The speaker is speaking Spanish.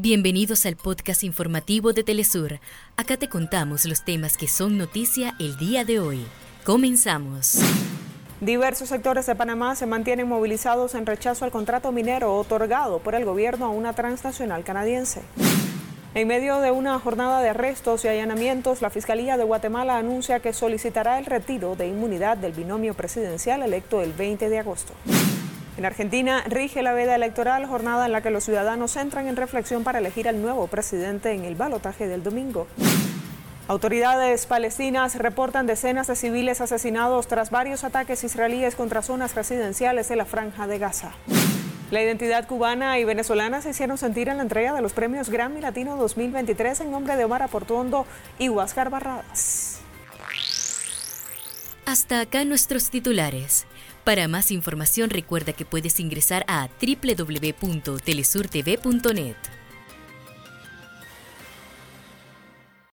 Bienvenidos al podcast informativo de Telesur. Acá te contamos los temas que son noticia el día de hoy. Comenzamos. Diversos sectores de Panamá se mantienen movilizados en rechazo al contrato minero otorgado por el gobierno a una transnacional canadiense. En medio de una jornada de arrestos y allanamientos, la Fiscalía de Guatemala anuncia que solicitará el retiro de inmunidad del binomio presidencial electo el 20 de agosto. En Argentina rige la veda electoral, jornada en la que los ciudadanos entran en reflexión para elegir al nuevo presidente en el balotaje del domingo. Autoridades palestinas reportan decenas de civiles asesinados tras varios ataques israelíes contra zonas residenciales de la franja de Gaza. La identidad cubana y venezolana se hicieron sentir en la entrega de los premios Grammy Latino 2023 en nombre de Omar Aportuondo y Huáscar Barradas. Hasta acá nuestros titulares. Para más información recuerda que puedes ingresar a www.telesurtv.net.